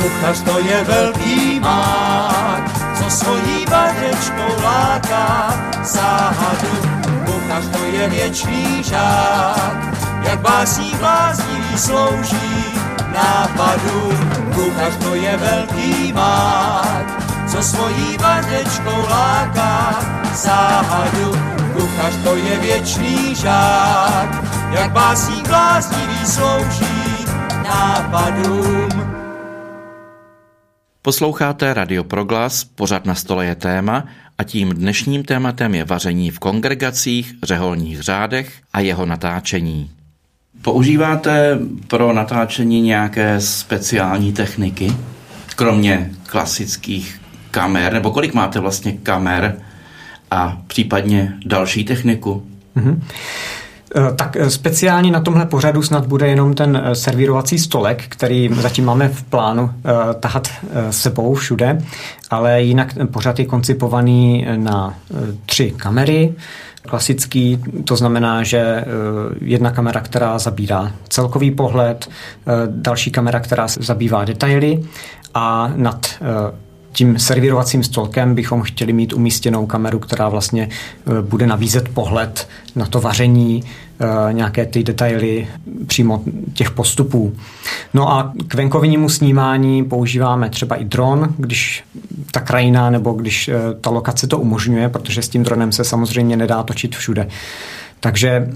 Kuchař to je velký mák, co svojí láká záhadu. Kuchař to je věčný žák, jak básní bláznivý slouží nápadu. Kuchař to je velký mák, co svojí vařečkou láká záhadu. Kuchař to je věčný žák, jak básní bláznivý slouží nápadům. Posloucháte Radio Proglas, pořad na stole je téma a tím dnešním tématem je vaření v kongregacích, řeholních řádech a jeho natáčení. Používáte pro natáčení nějaké speciální techniky, kromě klasických kamer, nebo kolik máte vlastně kamer a případně další techniku? Mm-hmm. Tak eh, speciálně na tomhle pořadu snad bude jenom ten eh, servírovací stolek, který zatím máme v plánu tahat sebou všude, ale jinak pořad je koncipovaný na tři kamery, klasický, to znamená, že jedna kamera, která zabírá celkový pohled, další kamera, která zabývá detaily a nad tím servírovacím stolkem bychom chtěli mít umístěnou kameru, která vlastně e, bude nabízet pohled na to vaření, e, nějaké ty detaily přímo těch postupů. No a k venkovnímu snímání používáme třeba i dron, když ta krajina nebo když e, ta lokace to umožňuje, protože s tím dronem se samozřejmě nedá točit všude. Takže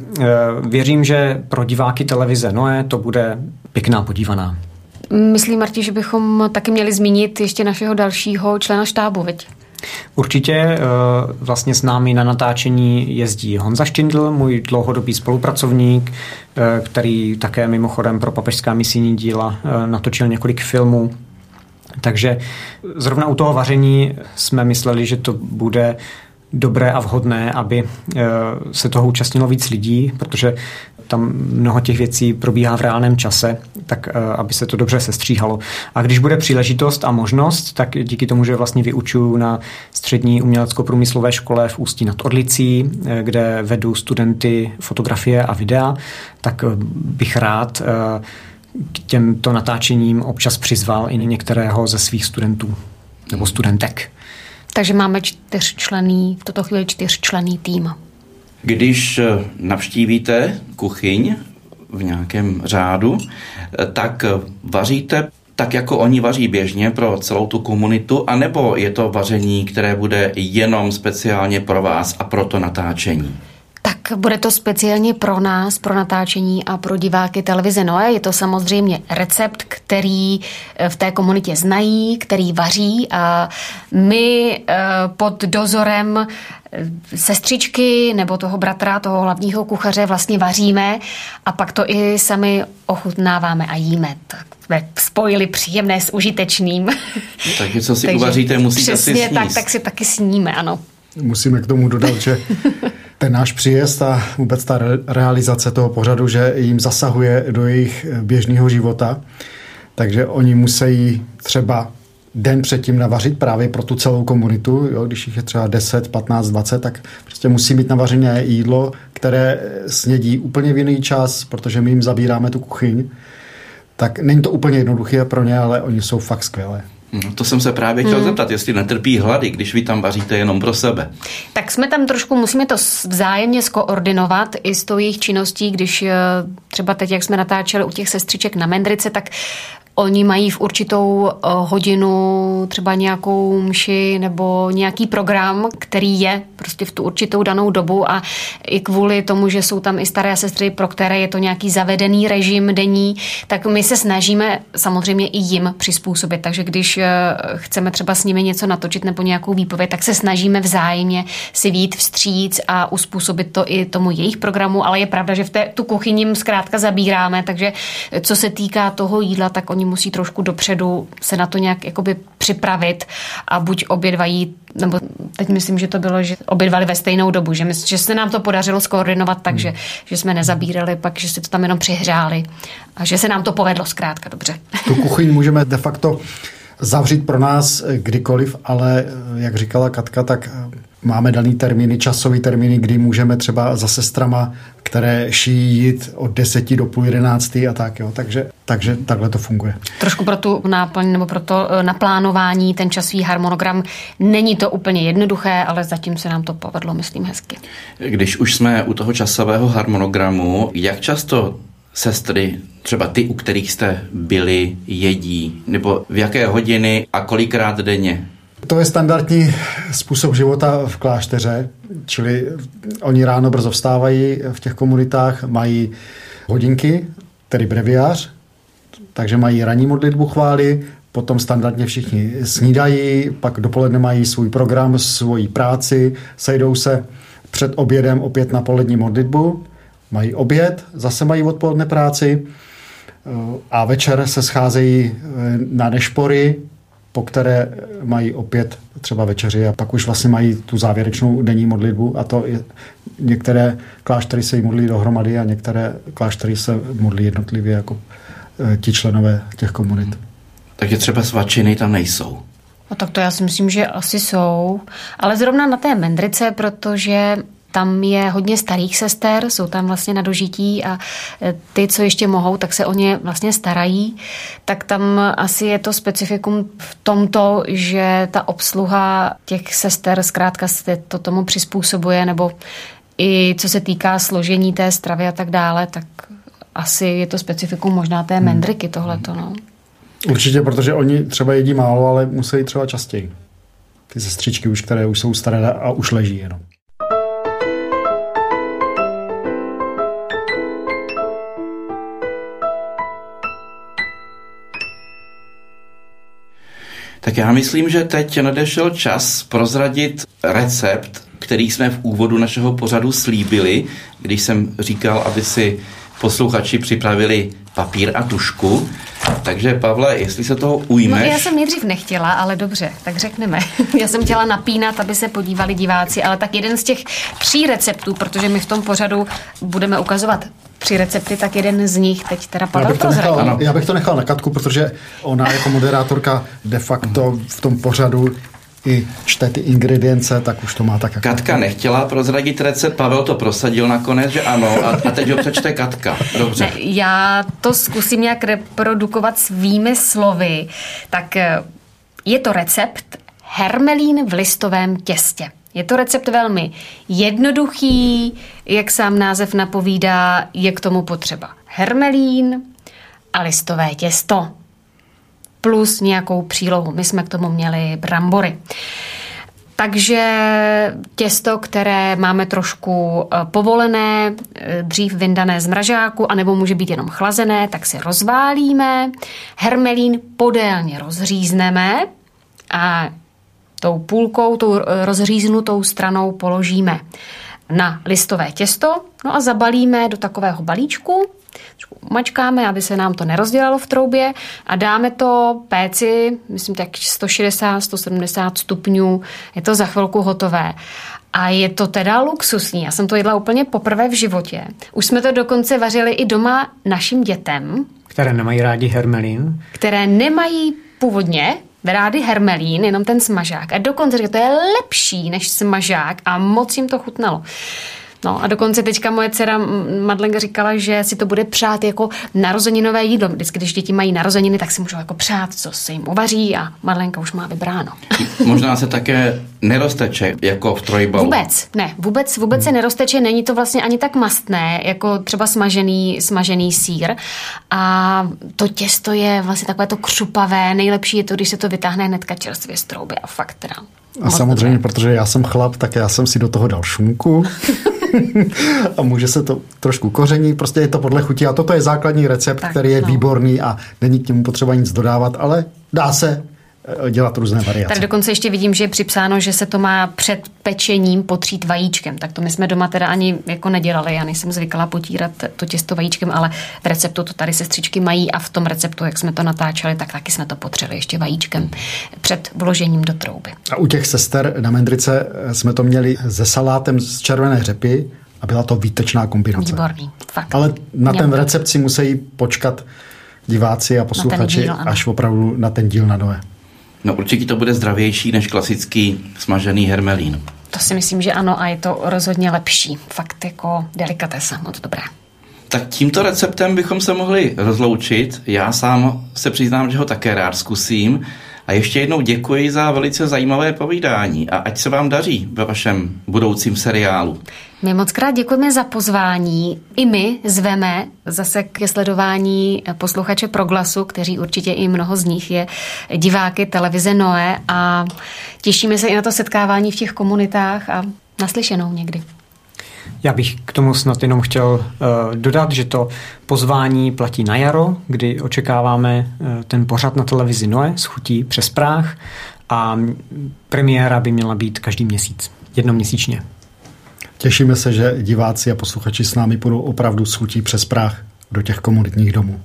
věřím, že pro diváky televize Noé to bude pěkná podívaná. Myslím, Marti, že bychom taky měli zmínit ještě našeho dalšího člena štábu, veď? Určitě eh, vlastně s námi na natáčení jezdí Honza Štindl, můj dlouhodobý spolupracovník, eh, který také mimochodem pro papežská misijní díla eh, natočil několik filmů. Takže zrovna u toho vaření jsme mysleli, že to bude dobré a vhodné, aby se toho účastnilo víc lidí, protože tam mnoho těch věcí probíhá v reálném čase, tak eh, aby se to dobře sestříhalo. A když bude příležitost a možnost, tak díky tomu, že vlastně vyučuju na střední umělecko-průmyslové škole v Ústí nad Orlicí, eh, kde vedu studenty fotografie a videa, tak eh, bych rád k těmto natáčením občas přizval i některého ze svých studentů nebo studentek. Takže máme čtyřčlený, v tuto chvíli čtyřčlený tým. Když eh, navštívíte kuchyň v nějakém řádu, eh, tak vaříte tak, jako oni vaří běžně pro celou tu komunitu, anebo je to vaření, které bude jenom speciálně pro vás a pro to natáčení? Tak bude to speciálně pro nás, pro natáčení a pro diváky televize Noé. Je to samozřejmě recept, který eh, v té komunitě znají, který vaří a my pod dozorem sestřičky nebo toho bratra, toho hlavního kuchaře vlastně vaříme a pak to i sami ochutnáváme a jíme. Tak jsme spojili příjemné s užitečným. Takže co si Takže uvaříte, musíte si sníst. tak, tak si taky sníme, ano. Musíme k tomu dodat, že ten náš příjezd a vůbec ta realizace toho pořadu, že jim zasahuje do jejich běžného života, takže oni musí třeba den předtím navařit právě pro tu celou komunitu, jo, když jich je třeba 10, 15, 20, tak prostě musí mít navařené jídlo, které snědí úplně v jiný čas, protože my jim zabíráme tu kuchyň. Tak není to úplně jednoduché pro ně, ale oni jsou fakt skvělé. No, to jsem se právě chtěl hmm. zeptat, jestli netrpí hlady, když vy tam vaříte jenom pro sebe. Tak jsme tam trošku, musíme to vzájemně skoordinovat i s tou jejich činností, když eh, třeba teď, jak jsme natáčeli u těch sestřiček na Mendrice, tak Oni mají v určitou eh, hodinu třeba nějakou mši nebo nějaký program, který je prostě v tu určitou danou dobu a i kvůli tomu, že jsou tam i staré sestry, pro které je to nějaký zavedený režim denní, tak my se snažíme samozřejmě i jim přizpůsobit. Takže když eh, chceme třeba s nimi něco natočit nebo nějakou výpověď, tak se snažíme vzájemně si vít vstříc a uspůsobit to i tomu jejich programu, ale je pravda, že v té, tu kuchyni zkrátka zabíráme, takže co se týká toho jídla, tak oni oni musí trošku dopředu se na to nějak jakoby připravit a buď obě dva jít, nebo teď myslím, že to bylo, že obědvali ve stejnou dobu, že, my, že se nám to podařilo skoordinovat tak, hmm. že, že jsme nezabírali, pak, že si to tam jenom přihřáli a že se nám to povedlo zkrátka dobře. Tu kuchyň můžeme de facto zavřít pro nás kdykoliv, ale jak říkala Katka, tak máme daný termíny, časový termíny, kdy můžeme třeba za sestrama, které šijí jít od 10 do půl 11 a tak, jo. Takže, takže takhle to funguje. Trošku pro tu náplň nebo pro to eh, naplánování, ten časový harmonogram, není to úplně jednoduché, ale zatím se nám to povedlo, myslím, hezky. Když už jsme u toho časového harmonogramu, jak často sestry, třeba ty, u kterých jste byli, jedí, nebo v jaké hodiny a kolikrát denně? To je standardní způsob života v klášteře, čili oni ráno brzo vstávají v těch komunitách, mají hodinky, tedy breviář, takže mají ranní modlitbu chvály, potom standardně všichni snídají, pak dopoledne mají svůj program, svoji práci, sejdou se před obědem opět na polední modlitbu, mají oběd, zase mají odpoledne práci a večer se scházejí na nešpory, po které mají opět třeba večeři a pak už vlastně mají tu závěrečnou denní modlitbu a to je, některé kláštery se jí modlí dohromady a některé kláštery se modlí jednotlivě jako ti členové těch komunit. Takže třeba svačiny tam nejsou. No tak to já si myslím, že asi jsou. Ale zrovna na té Mendrice, protože tam je hodně starých sester, jsou tam vlastně na dožití a e, ty, co ještě mohou, tak se o ně vlastně starají. Tak tam asi je to specifikum v tomto, že ta obsluha těch sester zkrátka se to tomu přizpůsobuje, nebo i co se týká složení té stravy a tak dále, tak asi je to specifikum možná té hmm. mendriky tohleto. No. Určitě, protože oni třeba jedí málo, ale musí třeba častěji. Ty sestřičky už, které už jsou staré a už leží jenom. Tak já myslím, že teď nadešel čas prozradit recept, který jsme v úvodu našeho pořadu slíbili, když jsem říkal, aby si posluchači připravili papír a tušku. Takže Pavle, jestli se toho ujmeš... No já jsem nejdřív nechtěla, ale dobře, tak řekneme. Já jsem chtěla napínat, aby se podívali diváci, ale tak jeden z těch tří receptů, protože my v tom pořadu budeme ukazovat tři recepty, tak jeden z nich teď teda Pavel já bych, to nechal, já bych to nechal na Katku, protože ona jako moderátorka de facto v tom pořadu i čte ty ingredience, tak už to má tak. Jako Katka nechtěla prozradit recept, Pavel to prosadil nakonec, že ano, a, a teď ho přečte Katka. Dobře. Ne, já to zkusím nějak reprodukovat svými slovy. Tak eh, je to recept hermelín v listovém těstě. Je to recept velmi jednoduchý, jak sám název napovídá, je k tomu potřeba hermelín a listové těsto plus nějakou přílohu. My jsme k tomu měli brambory. Takže těsto, které máme trošku eh, povolené, eh, dřív vyndané z mražáku, anebo může být jenom chlazené, tak si rozválíme. Hermelín podélně rozřízneme a tou půlkou, tou rozříznutou stranou položíme na listové těsto, no a zabalíme do takového balíčku, mačkáme, aby se nám to nerozdělalo v troubě a dáme to péci, myslím tak 160-170 stupňů, je to za chvilku hotové. A je to teda luxusní. Já jsem to jedla úplně poprvé v životě. Už jsme to dokonce vařili i doma našim dětem. Které nemají rádi hermelín. Které nemají původně rády hermelín, jenom ten smažák. A dokonce, že to je lepší než smažák a moc jim to chutnalo. No a dokonce teďka moje dcera Madlenka říkala, že si to bude přát jako narozeninové jídlo. Vždycky, když děti mají narozeniny, tak si můžou jako přát, co se jim uvaří a Madlenka už má vybráno. Možná se také nerozteče jako v trojbalu. Vůbec, ne, vůbec, vůbec hmm. se nerozteče, není to vlastně ani tak mastné, jako třeba smažený, smažený sír. A to těsto je vlastně takové to křupavé, nejlepší je to, když se to vytáhne hnedka čerstvě z trouby a fakt teda. A samozřejmě, protože já jsem chlap, tak já jsem si do toho dal šunku. a může se to trošku koření, prostě je to podle chuti a toto je základní recept, tak, který je no. výborný a není k němu potřeba nic dodávat, ale dá se dělat různé variace. Tak dokonce ještě vidím, že je připsáno, že se to má před pečením potřít vajíčkem. Tak to my jsme doma teda ani jako nedělali. Já nejsem zvykla potírat to těsto vajíčkem, ale v receptu to tady sestřičky mají a v tom receptu, jak jsme to natáčeli, tak taky jsme to potřeli ještě vajíčkem před vložením do trouby. A u těch sester na Mendrice eh, jsme to měli se salátem z červené řepy a byla to výtečná kombinace. Výborný, fakt. Ale na Měl ten recept si musí počkat diváci a posluchači díl, až opravdu na ten díl na Noé. No určitě to bude zdravější než klasický smažený hermelín. To si myslím, že ano a je to rozhodně lepší. Fakt jako delikatesa, moc dobré. Tak tímto receptem bychom se mohli rozloučit. Já sám se přiznám, že ho také rád zkusím. A ještě jednou děkuji za velice zajímavé povídání a ať se vám daří ve vašem budoucím seriálu. My moc krát děkujeme za pozvání. I my zveme zase ke sledování posluchače Proglasu, kteří určitě i mnoho z nich je diváky televize Noé a těšíme se i na to setkávání v těch komunitách a naslyšenou někdy. Já bych k tomu snad jenom chtěl uh, dodat, že to pozvání platí na jaro, kdy očekáváme uh, ten pořad na televizi Noe s chutí přes práh a premiéra by měla být každý měsíc, jednoměsíčně. Těšíme se, že diváci a posluchači s námi půjdou opravdu s chutí přes práh do těch komunitních domů.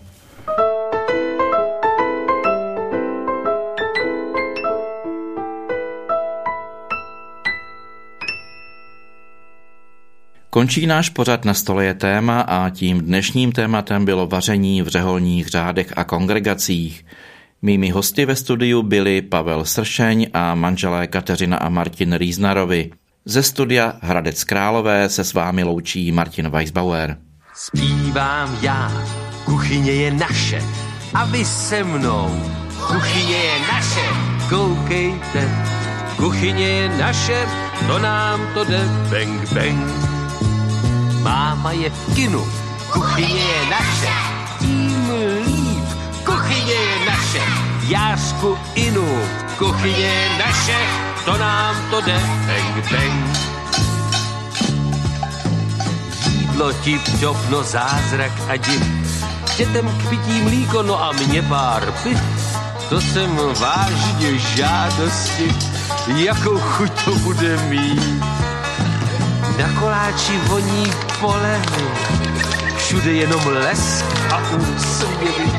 Končí náš pořad na stole je téma a tím dnešním tématem bylo vaření v řeholních řádech a kongregacích. Mými hosty ve studiu byli Pavel Sršeň a manželé Kateřina a Martin Rýznarovi. Ze studia Hradec Králové se s vámi loučí Martin Weisbauer. Zpívám já, kuchyně je naše a vy se mnou. Kuchyně je naše, koukejte. Kuchyně je naše, to nám to jde bang bang. Máma je v kinu, kuchyně je naše, tím líp, kuchyně je naše, Jářku inu, kuchyně je naše, to nám to jde, bang bang. Jídlo tip top, no zázrak a div, dětem k pití mlíko, no a mě pár piv, to jsem vážně žádosti, jakou chuť to bude mít. Na koláči voní polevy, všude jenom lesk a úsměvy.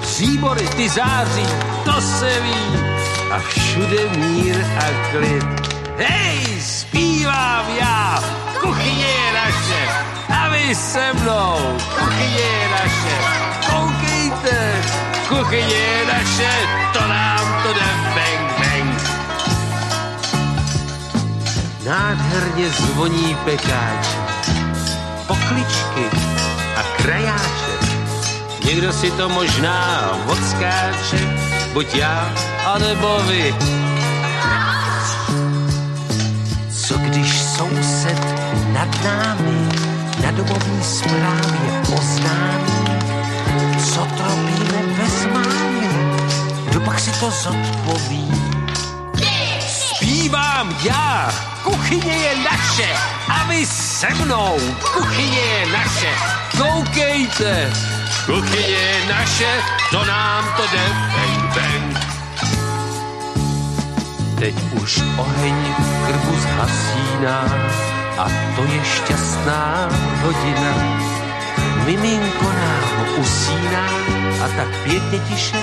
Příbory ty září, to se ví, a všude mír a klid. Hej, zpívám já, kuchyně je naše, a vy se mnou, kuchyně je naše. Koukejte, kuchyně je naše, to nám to jde bang bang. Nádherně zvoní pekáč, pokličky a krajáče. Někdo si to možná odskáče, buď já, anebo vy. Co když soused nad námi na domovní zprávě oznámí, co to robíme bez mámy, kdo pak si to zodpoví? Zpívám já, kuchyně je naše. A vy se mnou, kuchyně je naše, koukejte, kuchyně je naše, to nám to jde, bang. Teď už oheň krbu zhasíná a to je šťastná hodina. Miminko nám usíná a tak pěkně tiše